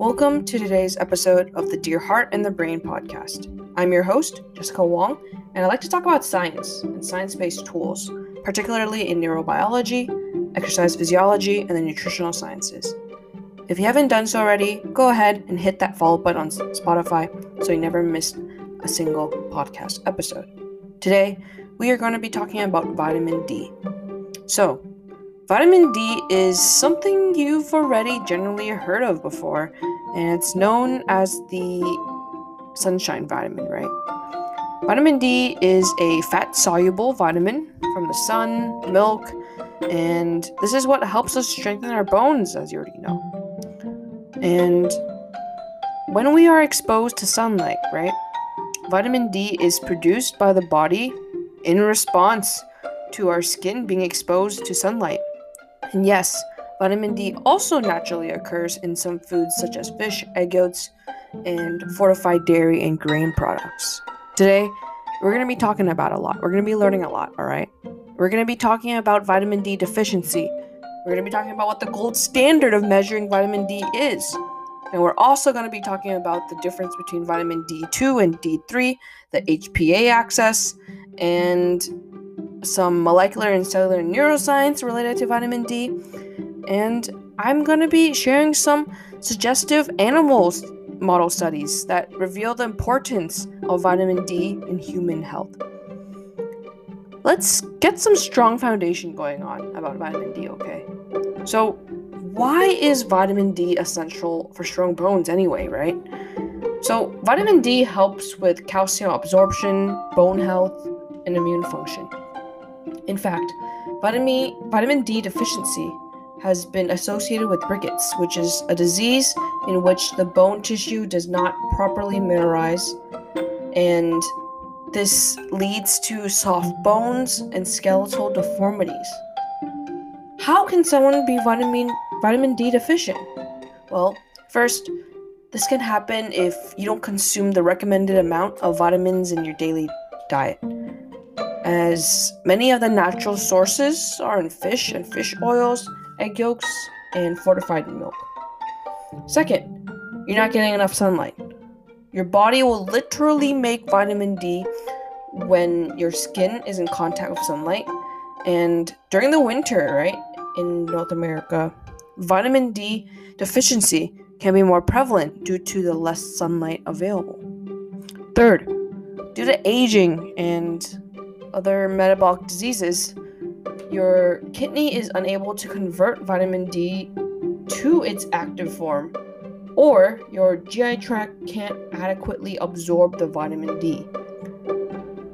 Welcome to today's episode of the Dear Heart and the Brain podcast. I'm your host, Jessica Wong, and I like to talk about science and science based tools, particularly in neurobiology, exercise physiology, and the nutritional sciences. If you haven't done so already, go ahead and hit that follow button on Spotify so you never miss a single podcast episode. Today, we are going to be talking about vitamin D. So, vitamin D is something you've already generally heard of before, and it's known as the sunshine vitamin, right? Vitamin D is a fat soluble vitamin from the sun, milk, and this is what helps us strengthen our bones, as you already know. And when we are exposed to sunlight, right, vitamin D is produced by the body in response to our skin being exposed to sunlight. And yes, vitamin D also naturally occurs in some foods such as fish, egg yolks, and fortified dairy and grain products. Today, we're going to be talking about a lot. We're going to be learning a lot, all right? We're going to be talking about vitamin D deficiency. We're going to be talking about what the gold standard of measuring vitamin D is. And we're also going to be talking about the difference between vitamin D2 and D3, the HPA axis, and some molecular and cellular neuroscience related to vitamin D. And I'm going to be sharing some suggestive animals model studies that reveal the importance of vitamin D in human health. Let's get some strong foundation going on about vitamin D, okay? So, why is vitamin D essential for strong bones anyway, right? So, vitamin D helps with calcium absorption, bone health, and immune function. In fact, vitamin, D deficiency has been associated with rickets, which is a disease in which the bone tissue does not properly mineralize, and this leads to soft bones and skeletal deformities. How can someone be vitamin vitamin D deficient? Well, first, this can happen if you don't consume the recommended amount of vitamins in your daily diet as many of the natural sources are in fish and fish oils, egg yolks, and fortified milk. Second, you're not getting enough sunlight. Your body will literally make vitamin D when your skin is in contact with sunlight. And during the winter, right, in North America, vitamin D deficiency can be more prevalent due to the less sunlight available. Third, due to aging and other metabolic diseases, your kidney is unable to convert vitamin D to its active form, or your GI tract can't adequately absorb the vitamin D.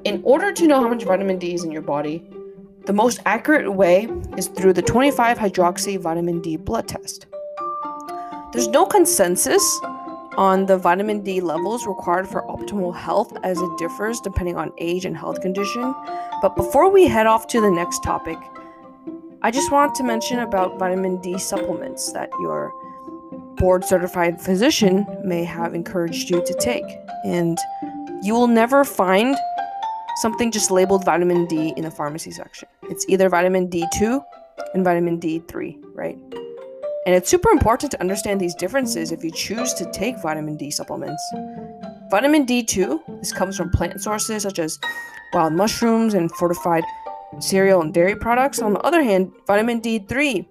In order to know how much vitamin D is in your body, the most accurate way is through the 25 hydroxy vitamin D blood test. There's no consensus on the vitamin D levels required for optimal health as it differs depending on age and health condition. But before we head off to the next topic, I just want to mention about vitamin D supplements that your board certified physician may have encouraged you to take. And you will never find something just labeled vitamin D in the pharmacy section. It's either vitamin D2 and vitamin D3, right? And it's super important to understand these differences if you choose to take vitamin D supplements. Vitamin D2, this comes from plant sources such as wild mushrooms and fortified cereal and dairy products. On the other hand, vitamin D3,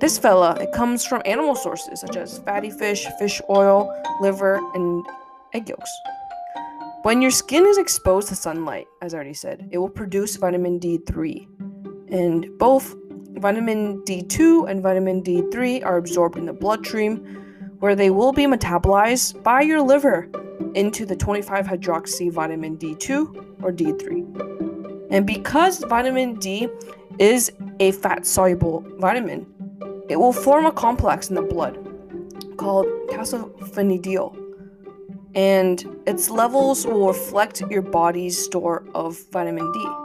this fella, it comes from animal sources such as fatty fish, fish oil, liver, and egg yolks. When your skin is exposed to sunlight, as I already said, it will produce vitamin D3. And both Vitamin D2 and vitamin D3 are absorbed in the bloodstream, where they will be metabolized by your liver into the 25 hydroxy vitamin D2 or D3. And because vitamin D is a fat soluble vitamin, it will form a complex in the blood called calcifediol. And its levels will reflect your body's store of vitamin D.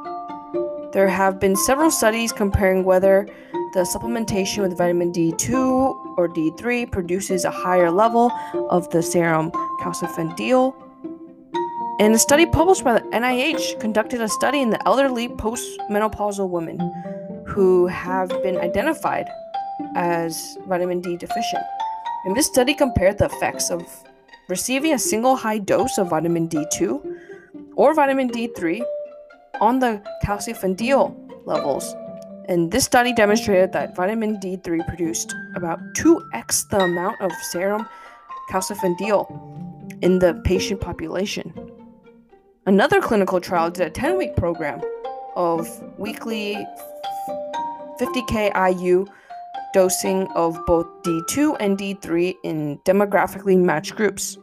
There have been several studies comparing whether the supplementation with vitamin D2 or D3 produces a higher level of the serum calcifediol. And a study published by the NIH conducted a study in the elderly postmenopausal women who have been identified as vitamin D deficient. And this study compared the effects of receiving a single high dose of vitamin D2 or vitamin D3 on the calcifediol levels. And this study demonstrated that vitamin D3 produced about 2x the amount of serum calcifediol in the patient population. Another clinical trial did a 10 week program of weekly 50k IU dosing of both D2 and D3 in demographically matched groups.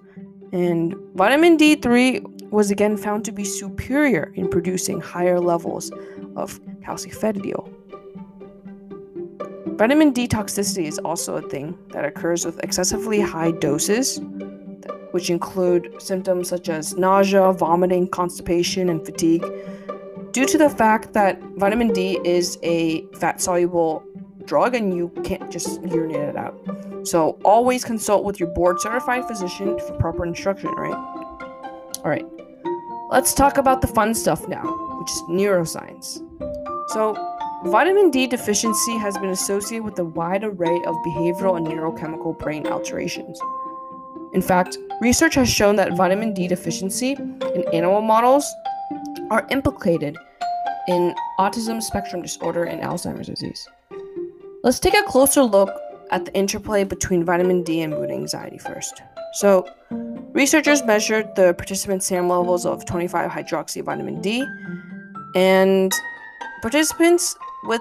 And vitamin D3 was again found to be superior in producing higher levels of calcifediol. Vitamin D toxicity is also a thing that occurs with excessively high doses, which include symptoms such as nausea, vomiting, constipation, and fatigue, due to the fact that vitamin D is a fat soluble drug and you can't just urinate it out. So always consult with your board certified physician for proper instruction, right? All right. Let's talk about the fun stuff now, which is neuroscience. So, vitamin D deficiency has been associated with a wide array of behavioral and neurochemical brain alterations. In fact, research has shown that vitamin D deficiency in animal models are implicated in autism spectrum disorder and Alzheimer's disease. Let's take a closer look at the interplay between vitamin D and mood anxiety first. So, researchers measured the participants' serum levels of 25 hydroxy vitamin D, and participants with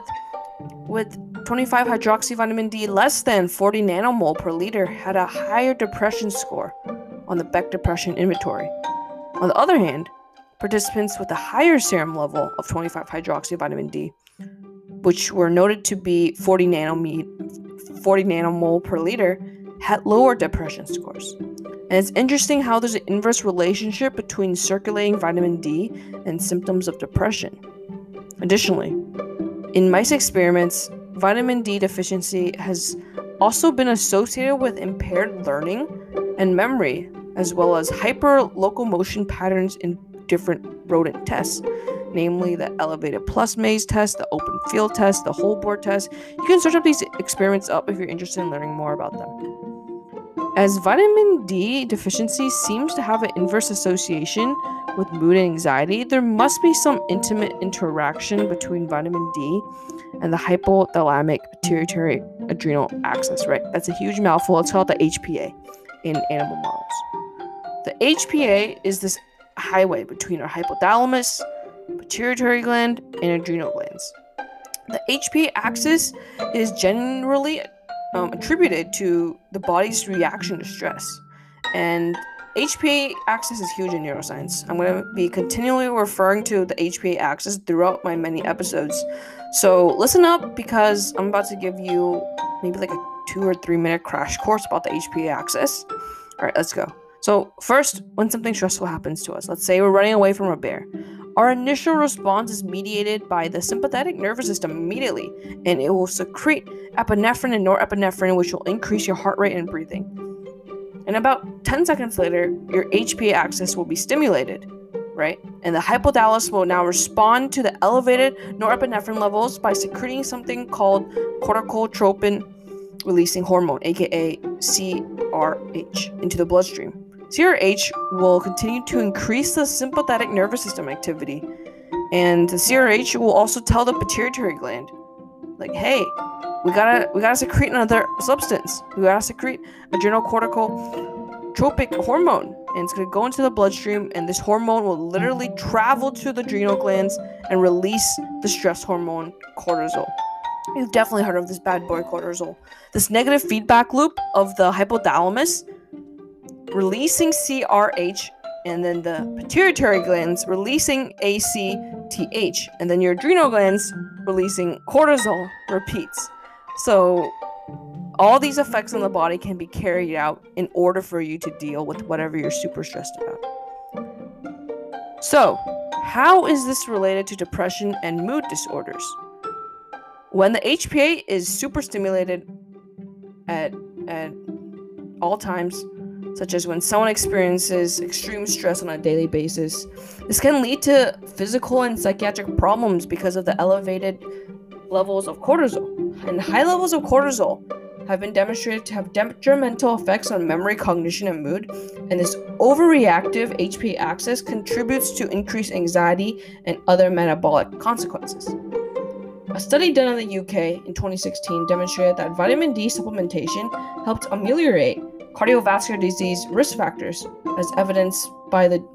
with 25 hydroxy vitamin D less than 40 nanomole per liter had a higher depression score on the Beck Depression Inventory. On the other hand, participants with a higher serum level of 25 hydroxy vitamin D which were noted to be 40 nanomole, 40 nanomole per liter, had lower depression scores. And it's interesting how there's an inverse relationship between circulating vitamin D and symptoms of depression. Additionally, in mice experiments, vitamin D deficiency has also been associated with impaired learning and memory, as well as hyperlocomotion patterns in different rodent tests namely the elevated plus maze test, the open field test, the hole board test. You can search up these experiments up if you're interested in learning more about them. As vitamin D deficiency seems to have an inverse association with mood and anxiety, there must be some intimate interaction between vitamin D and the hypothalamic pituitary adrenal axis, right? That's a huge mouthful. It's called the HPA in animal models. The HPA is this highway between our hypothalamus pituitary gland, and adrenal glands. The HPA axis is generally um, attributed to the body's reaction to stress. And HPA axis is huge in neuroscience. I'm going to be continually referring to the HPA axis throughout my many episodes. So listen up because I'm about to give you maybe like a two or three minute crash course about the HPA axis. All right, let's go. So, first, when something stressful happens to us, let's say we're running away from a bear, our initial response is mediated by the sympathetic nervous system immediately, and it will secrete epinephrine and norepinephrine, which will increase your heart rate and breathing. And about 10 seconds later, your HPA axis will be stimulated, right? And the hypothalamus will now respond to the elevated norepinephrine levels by secreting something called corticotropin releasing hormone, aka CRH, into the bloodstream. CRH will continue to increase the sympathetic nervous system activity, and the CRH will also tell the pituitary gland, like, "Hey, we gotta we gotta secrete another substance. We gotta secrete adrenocorticotropic hormone, and it's gonna go into the bloodstream, and this hormone will literally travel to the adrenal glands and release the stress hormone cortisol." You've definitely heard of this bad boy cortisol. This negative feedback loop of the hypothalamus releasing CRH, and then the pituitary glands releasing ACTH, and then your adrenal glands releasing cortisol repeats. So, all these effects on the body can be carried out in order for you to deal with whatever you're super stressed about. So, how is this related to depression and mood disorders? When the HPA is super stimulated at, at all times, such as when someone experiences extreme stress on a daily basis. This can lead to physical and psychiatric problems because of the elevated levels of cortisol. And high levels of cortisol have been demonstrated to have detrimental effects on memory, cognition, and mood, and this overreactive HPA axis contributes to increased anxiety and other metabolic consequences. A study done in the UK in 2016 demonstrated that vitamin D supplementation helped ameliorate cardiovascular disease risk factors, as evidenced by the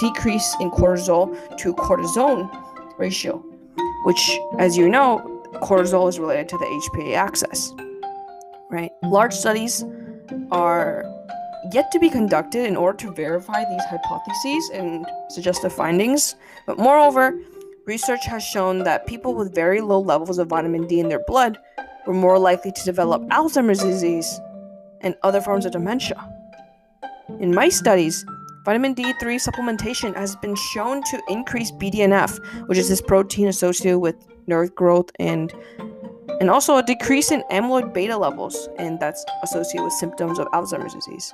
decrease in cortisol to cortisone ratio, which, as you know, cortisol is related to the HPA axis. Right? Large studies are yet to be conducted in order to verify these hypotheses and suggestive findings, but moreover, research has shown that people with very low levels of vitamin D in their blood were more likely to develop Alzheimer's disease and other forms of dementia. In my studies, vitamin D3 supplementation has been shown to increase BDNF, which is this protein associated with nerve growth and and also a decrease in amyloid beta levels, and that's associated with symptoms of Alzheimer's disease.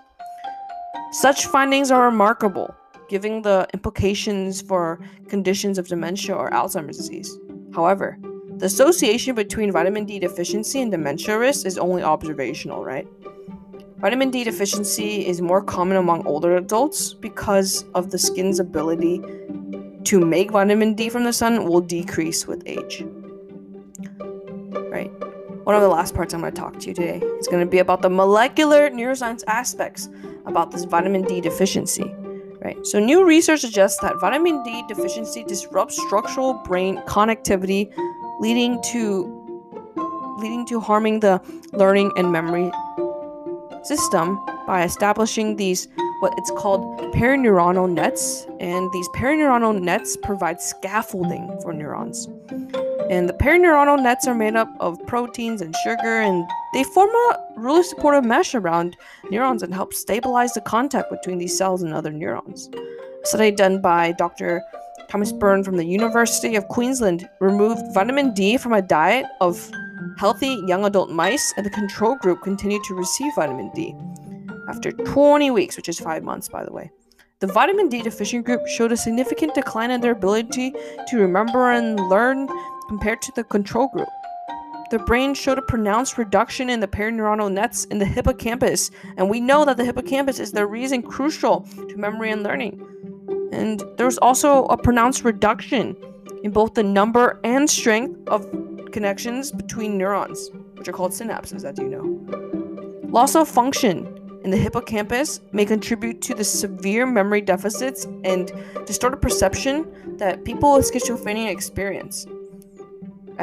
Such findings are remarkable, given the implications for conditions of dementia or Alzheimer's disease. However, the association between vitamin D deficiency and dementia risk is only observational, right? Vitamin D deficiency is more common among older adults because of the skin's ability to make vitamin D from the sun will decrease with age. Right. One of the last parts I'm going to talk to you today is going to be about the molecular neuroscience aspects about this vitamin D deficiency. Right. So new research suggests that vitamin D deficiency disrupts structural brain connectivity, leading to leading to harming the learning and memory system by establishing these what it's called perineuronal nets and these perineuronal nets provide scaffolding for neurons and the perineuronal nets are made up of proteins and sugar and they form a really supportive mesh around neurons and help stabilize the contact between these cells and other neurons a study done by dr thomas burne from the university of queensland removed vitamin d from a diet of Healthy young adult mice and the control group continued to receive vitamin D after 20 weeks, which is five months, by the way. The vitamin D deficient group showed a significant decline in their ability to remember and learn compared to the control group. The brain showed a pronounced reduction in the perineuronal nets in the hippocampus, and we know that the hippocampus is the reason crucial to memory and learning. And there was also a pronounced reduction in both the number and strength of connections between neurons, which are called synapses, as you know. Loss of function in the hippocampus may contribute to the severe memory deficits and distorted perception that people with schizophrenia experience.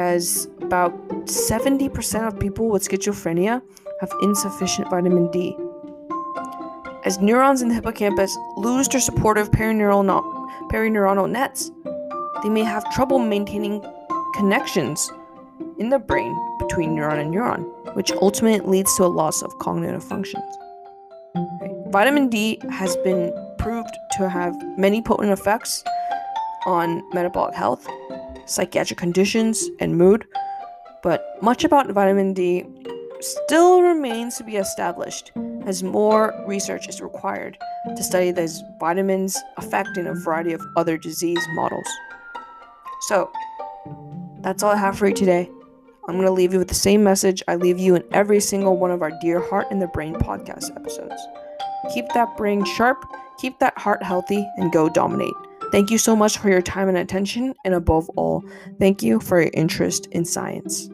As about 70% of people with schizophrenia have insufficient vitamin D. As neurons in the hippocampus lose their supportive perineural, perineuronal nets, they may have trouble maintaining connections in the brain between neuron and neuron, which ultimately leads to a loss of cognitive functions. Vitamin D has been proved to have many potent effects on metabolic health, psychiatric conditions, and mood, but much about vitamin D still remains to be established as more research is required to study these vitamins' effect in a variety of other disease models. So, that's all I have for you today. I'm going to leave you with the same message I leave you in every single one of our Dear Heart and the Brain podcast episodes. Keep that brain sharp, keep that heart healthy, and go dominate. Thank you so much for your time and attention, and above all, thank you for your interest in science.